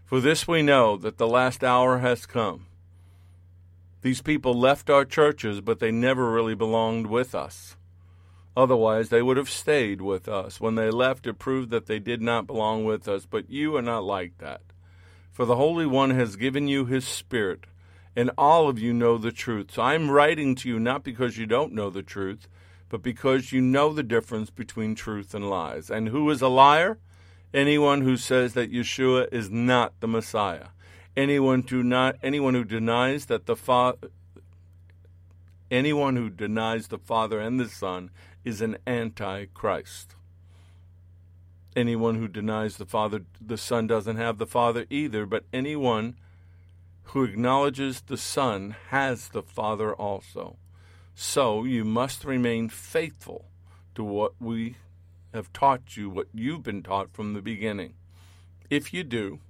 For this we know that the last hour has come. These people left our churches, but they never really belonged with us. Otherwise, they would have stayed with us. When they left, it proved that they did not belong with us, but you are not like that. For the Holy One has given you his Spirit, and all of you know the truth. So I'm writing to you not because you don't know the truth, but because you know the difference between truth and lies. And who is a liar? Anyone who says that Yeshua is not the Messiah anyone who not anyone who denies that the father anyone who denies the father and the son is an antichrist. Anyone who denies the father the son doesn't have the father either but anyone who acknowledges the son has the father also. So you must remain faithful to what we have taught you what you've been taught from the beginning. If you do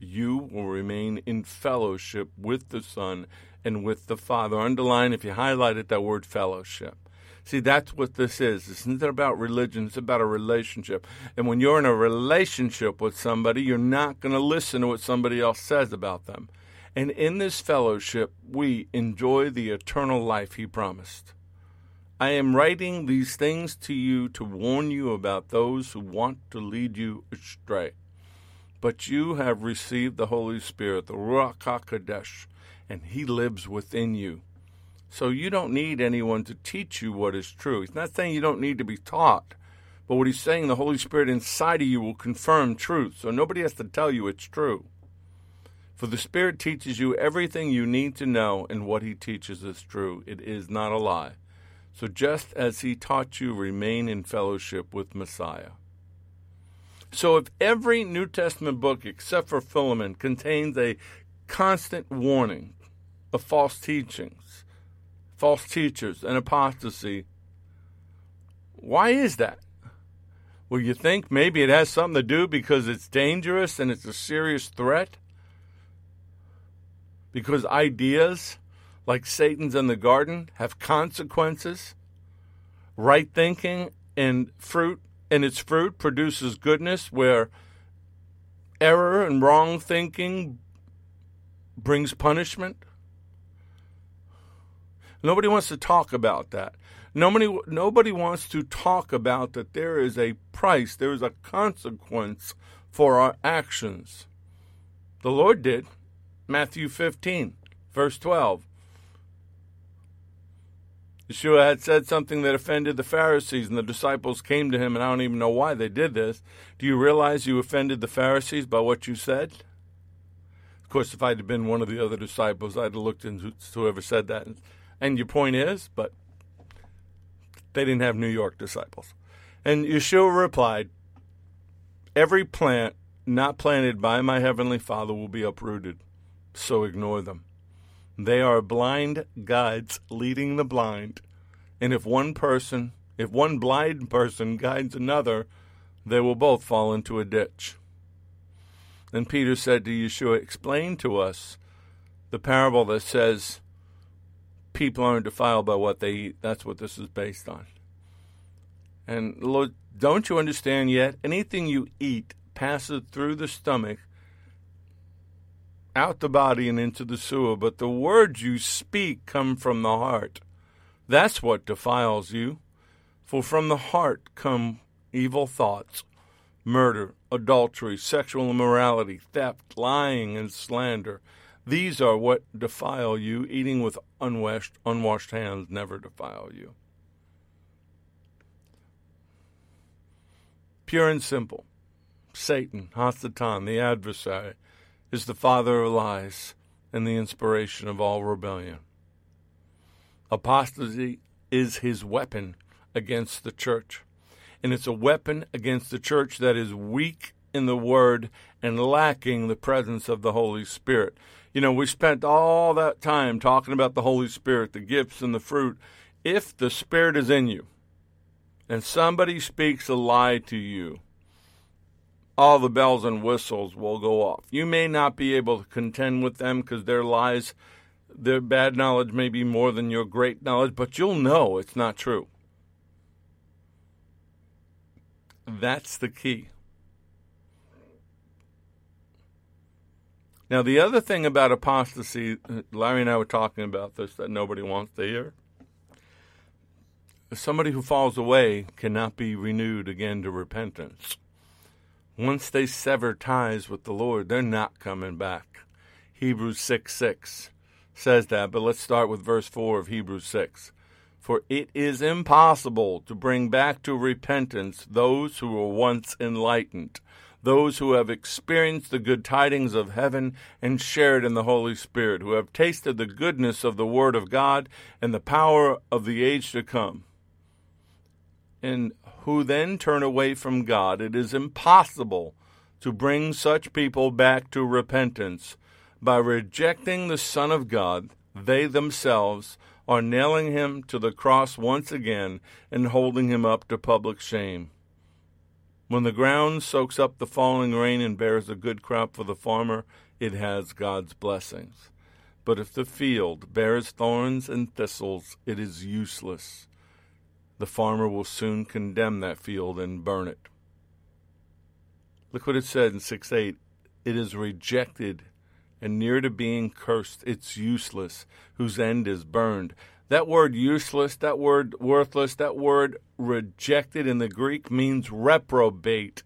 you will remain in fellowship with the Son and with the Father. Underline, if you highlighted that word fellowship. See, that's what this is. It's not about religion, it's about a relationship. And when you're in a relationship with somebody, you're not going to listen to what somebody else says about them. And in this fellowship, we enjoy the eternal life he promised. I am writing these things to you to warn you about those who want to lead you astray. But you have received the Holy Spirit, the Ruach HaKodesh, and He lives within you. So you don't need anyone to teach you what is true. He's not saying you don't need to be taught, but what He's saying, the Holy Spirit inside of you will confirm truth. So nobody has to tell you it's true. For the Spirit teaches you everything you need to know, and what He teaches is true. It is not a lie. So just as he taught you, remain in fellowship with Messiah. So if every New Testament book except for Philemon contains a constant warning of false teachings, false teachers, and apostasy, why is that? Well, you think maybe it has something to do because it's dangerous and it's a serious threat? Because ideas like Satan's in the garden, have consequences. Right thinking and fruit and its fruit produces goodness, where error and wrong thinking brings punishment. Nobody wants to talk about that. Nobody, nobody wants to talk about that there is a price, there is a consequence for our actions. The Lord did. Matthew 15, verse 12. Yeshua had said something that offended the Pharisees, and the disciples came to him, and I don't even know why they did this. Do you realize you offended the Pharisees by what you said? Of course, if I'd been one of the other disciples, I'd have looked into whoever said that. And your point is, but they didn't have New York disciples. And Yeshua replied, Every plant not planted by my heavenly Father will be uprooted, so ignore them. They are blind guides leading the blind. And if one person, if one blind person guides another, they will both fall into a ditch. Then Peter said to Yeshua, Explain to us the parable that says people aren't defiled by what they eat. That's what this is based on. And Lord, don't you understand yet? Anything you eat passes through the stomach out the body and into the sewer, but the words you speak come from the heart. That's what defiles you. For from the heart come evil thoughts, murder, adultery, sexual immorality, theft, lying, and slander. These are what defile you. Eating with unwashed, unwashed hands never defile you. Pure and simple. Satan, Hasatan, the adversary, is the father of lies and the inspiration of all rebellion. Apostasy is his weapon against the church. And it's a weapon against the church that is weak in the word and lacking the presence of the Holy Spirit. You know, we spent all that time talking about the Holy Spirit, the gifts and the fruit. If the Spirit is in you and somebody speaks a lie to you, all the bells and whistles will go off. You may not be able to contend with them because their lies, their bad knowledge may be more than your great knowledge, but you'll know it's not true. That's the key. Now, the other thing about apostasy, uh, Larry and I were talking about this that nobody wants to hear. Somebody who falls away cannot be renewed again to repentance. Once they sever ties with the Lord, they're not coming back. Hebrews 6 6 says that, but let's start with verse 4 of Hebrews 6. For it is impossible to bring back to repentance those who were once enlightened, those who have experienced the good tidings of heaven and shared in the Holy Spirit, who have tasted the goodness of the Word of God and the power of the age to come. And who then turn away from God, it is impossible to bring such people back to repentance. By rejecting the Son of God, they themselves are nailing him to the cross once again and holding him up to public shame. When the ground soaks up the falling rain and bears a good crop for the farmer, it has God's blessings. But if the field bears thorns and thistles, it is useless. The farmer will soon condemn that field and burn it. Look what it said in 6 8. It is rejected and near to being cursed. It's useless, whose end is burned. That word useless, that word worthless, that word rejected in the Greek means reprobate.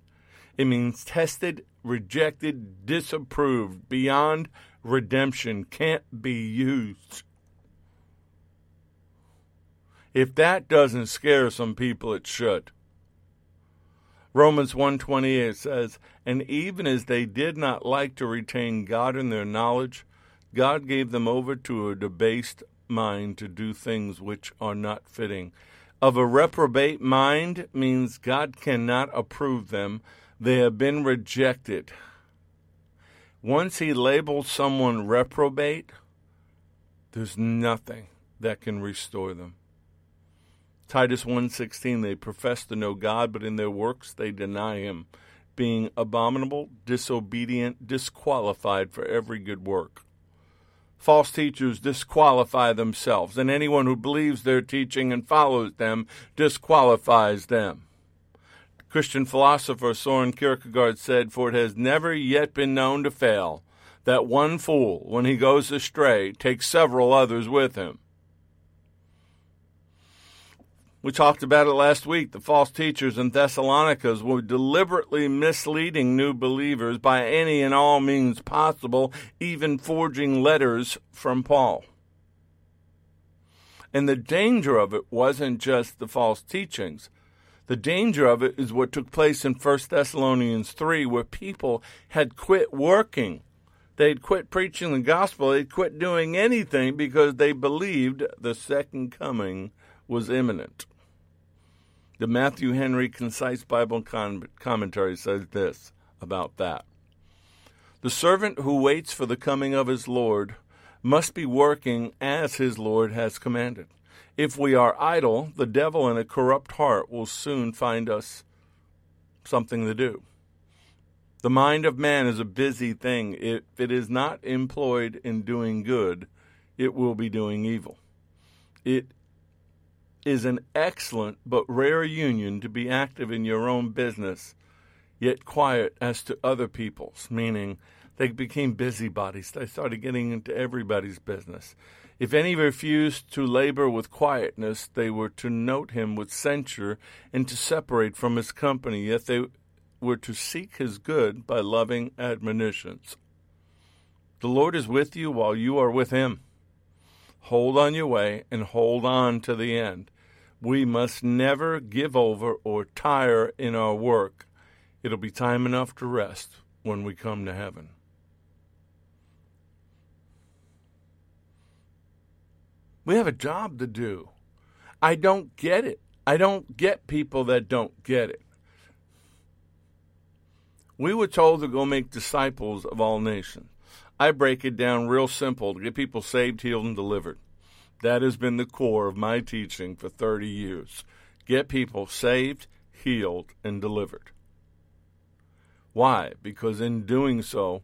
It means tested, rejected, disapproved, beyond redemption, can't be used. If that doesn't scare some people, it should. Romans 1:28 says, "And even as they did not like to retain God in their knowledge, God gave them over to a debased mind to do things which are not fitting." Of a reprobate mind means God cannot approve them. They have been rejected. Once he labels someone reprobate, there's nothing that can restore them. Titus 1:16 they profess to know God but in their works they deny him being abominable disobedient disqualified for every good work false teachers disqualify themselves and anyone who believes their teaching and follows them disqualifies them Christian philosopher Soren Kierkegaard said, For it has never yet been known to fail that one fool, when he goes astray, takes several others with him. We talked about it last week. The false teachers in Thessalonica were deliberately misleading new believers by any and all means possible, even forging letters from Paul. And the danger of it wasn't just the false teachings the danger of it is what took place in 1 Thessalonians 3, where people had quit working. They'd quit preaching the gospel. They'd quit doing anything because they believed the second coming was imminent. The Matthew Henry Concise Bible Commentary says this about that. The servant who waits for the coming of his Lord must be working as his Lord has commanded. If we are idle, the devil in a corrupt heart will soon find us something to do. The mind of man is a busy thing. If it is not employed in doing good, it will be doing evil. It is an excellent but rare union to be active in your own business, yet quiet as to other people's, meaning they became busybodies. They started getting into everybody's business. If any refused to labor with quietness, they were to note him with censure and to separate from his company, yet they were to seek his good by loving admonitions. The Lord is with you while you are with him. Hold on your way and hold on to the end. We must never give over or tire in our work. It'll be time enough to rest when we come to heaven. We have a job to do. I don't get it. I don't get people that don't get it. We were told to go make disciples of all nations. I break it down real simple to get people saved, healed, and delivered. That has been the core of my teaching for 30 years. Get people saved, healed, and delivered. Why? Because in doing so,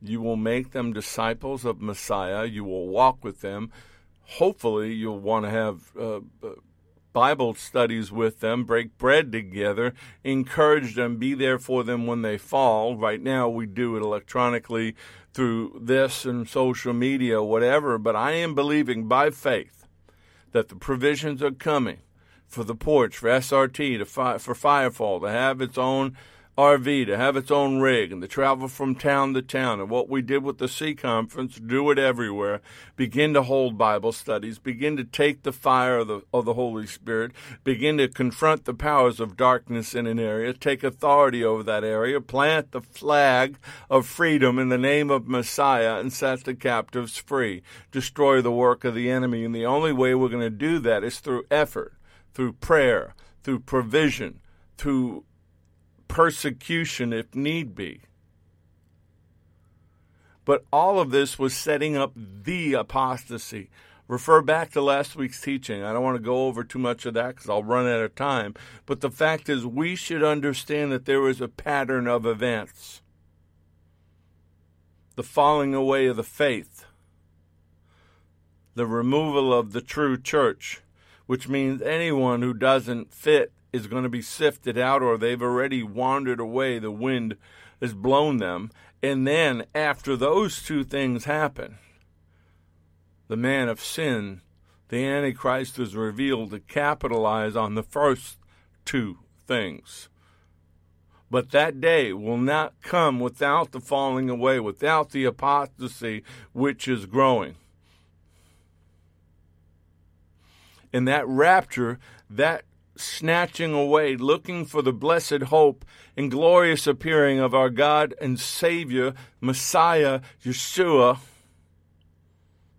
you will make them disciples of Messiah. You will walk with them hopefully you'll want to have uh, uh, Bible studies with them, break bread together, encourage them, be there for them when they fall. Right now, we do it electronically through this and social media, whatever, but I am believing by faith that the provisions are coming for the porch, for SRT, to fi- for Firefall to have its own RV to have its own rig and to travel from town to town. And what we did with the Sea Conference, do it everywhere. Begin to hold Bible studies. Begin to take the fire of the, of the Holy Spirit. Begin to confront the powers of darkness in an area. Take authority over that area. Plant the flag of freedom in the name of Messiah and set the captives free. Destroy the work of the enemy. And the only way we're going to do that is through effort, through prayer, through provision, through persecution if need be. But all of this was setting up the apostasy. Refer back to last week's teaching. I don't want to go over too much of that because I'll run out of time. But the fact is, we should understand that there is a pattern of events the falling away of the faith, the removal of the true church, which means anyone who doesn't fit is going to be sifted out or they've already wandered away. The wind has blown them. And then, after those two things happen, the man of sin, the Antichrist, is revealed to capitalize on the first two things. But that day will not come without the falling away, without the apostasy which is growing. In that rapture, that snatching away, looking for the blessed hope and glorious appearing of our God and Savior, Messiah, Yeshua.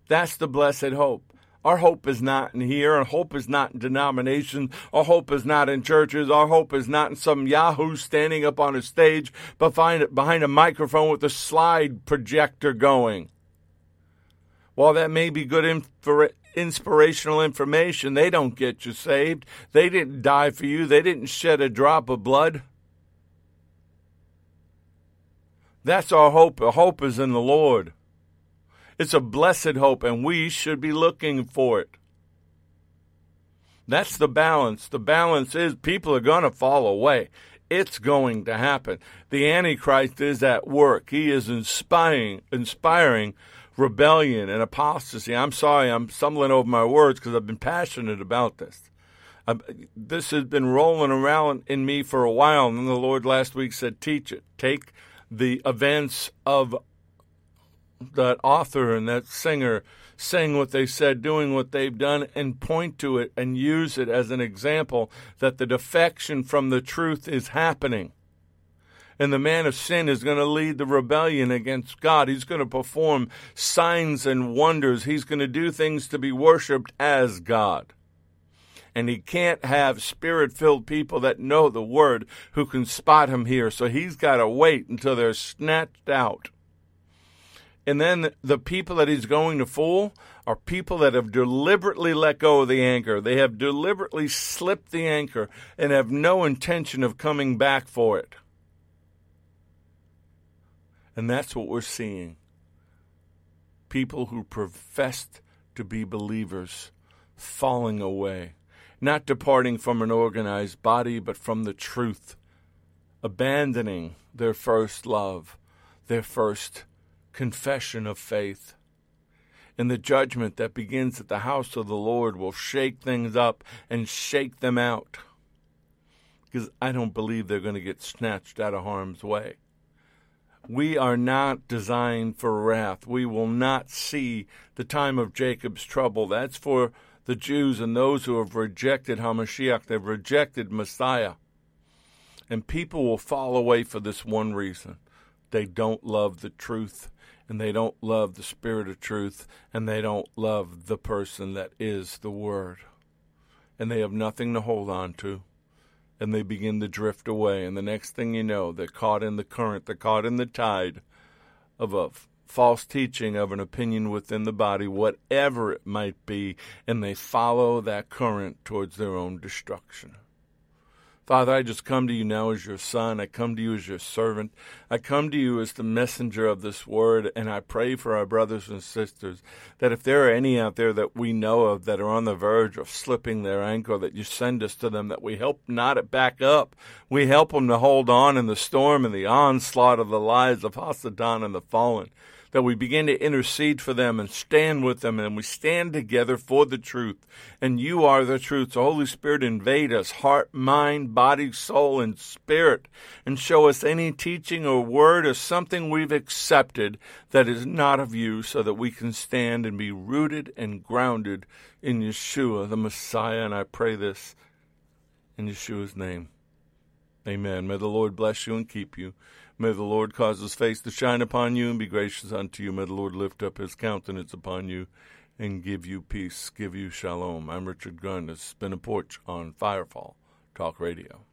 That's the blessed hope. Our hope is not in here. Our hope is not in denominations. Our hope is not in churches. Our hope is not in some Yahoo standing up on a stage behind, behind a microphone with a slide projector going. While that may be good info, inspirational information. They don't get you saved. They didn't die for you. They didn't shed a drop of blood. That's our hope. Our hope is in the Lord. It's a blessed hope, and we should be looking for it. That's the balance. The balance is people are going to fall away. It's going to happen. The Antichrist is at work. He is inspiring, inspiring rebellion and apostasy. I'm sorry, I'm stumbling over my words because I've been passionate about this. I, this has been rolling around in me for a while, and then the Lord last week said, Teach it. Take the events of that author and that singer saying what they said, doing what they've done, and point to it and use it as an example that the defection from the truth is happening and the man of sin is going to lead the rebellion against God. He's going to perform signs and wonders. He's going to do things to be worshiped as God. And he can't have spirit filled people that know the word who can spot him here. So he's got to wait until they're snatched out. And then the people that he's going to fool are people that have deliberately let go of the anchor. They have deliberately slipped the anchor and have no intention of coming back for it. And that's what we're seeing. People who professed to be believers falling away, not departing from an organized body, but from the truth, abandoning their first love, their first confession of faith. And the judgment that begins at the house of the Lord will shake things up and shake them out. Because I don't believe they're going to get snatched out of harm's way. We are not designed for wrath. We will not see the time of Jacob's trouble. That's for the Jews and those who have rejected Hamashiach. They've rejected Messiah. And people will fall away for this one reason. They don't love the truth, and they don't love the spirit of truth, and they don't love the person that is the Word. And they have nothing to hold on to and they begin to drift away. And the next thing you know, they're caught in the current, they're caught in the tide of a false teaching of an opinion within the body, whatever it might be, and they follow that current towards their own destruction. Father, I just come to you now as your son. I come to you as your servant. I come to you as the messenger of this word, and I pray for our brothers and sisters that if there are any out there that we know of that are on the verge of slipping their ankle, that you send us to them, that we help knot it back up. We help them to hold on in the storm and the onslaught of the lies of Hasatan and the fallen that we begin to intercede for them and stand with them and we stand together for the truth. And you are the truth. So Holy Spirit invade us, heart, mind, body, soul, and spirit, and show us any teaching or word or something we've accepted that is not of you so that we can stand and be rooted and grounded in Yeshua, the Messiah. And I pray this in Yeshua's name. Amen. May the Lord bless you and keep you. May the Lord cause his face to shine upon you and be gracious unto you. May the Lord lift up his countenance upon you and give you peace, give you shalom. I'm Richard Gunn. This has been a porch on Firefall Talk Radio.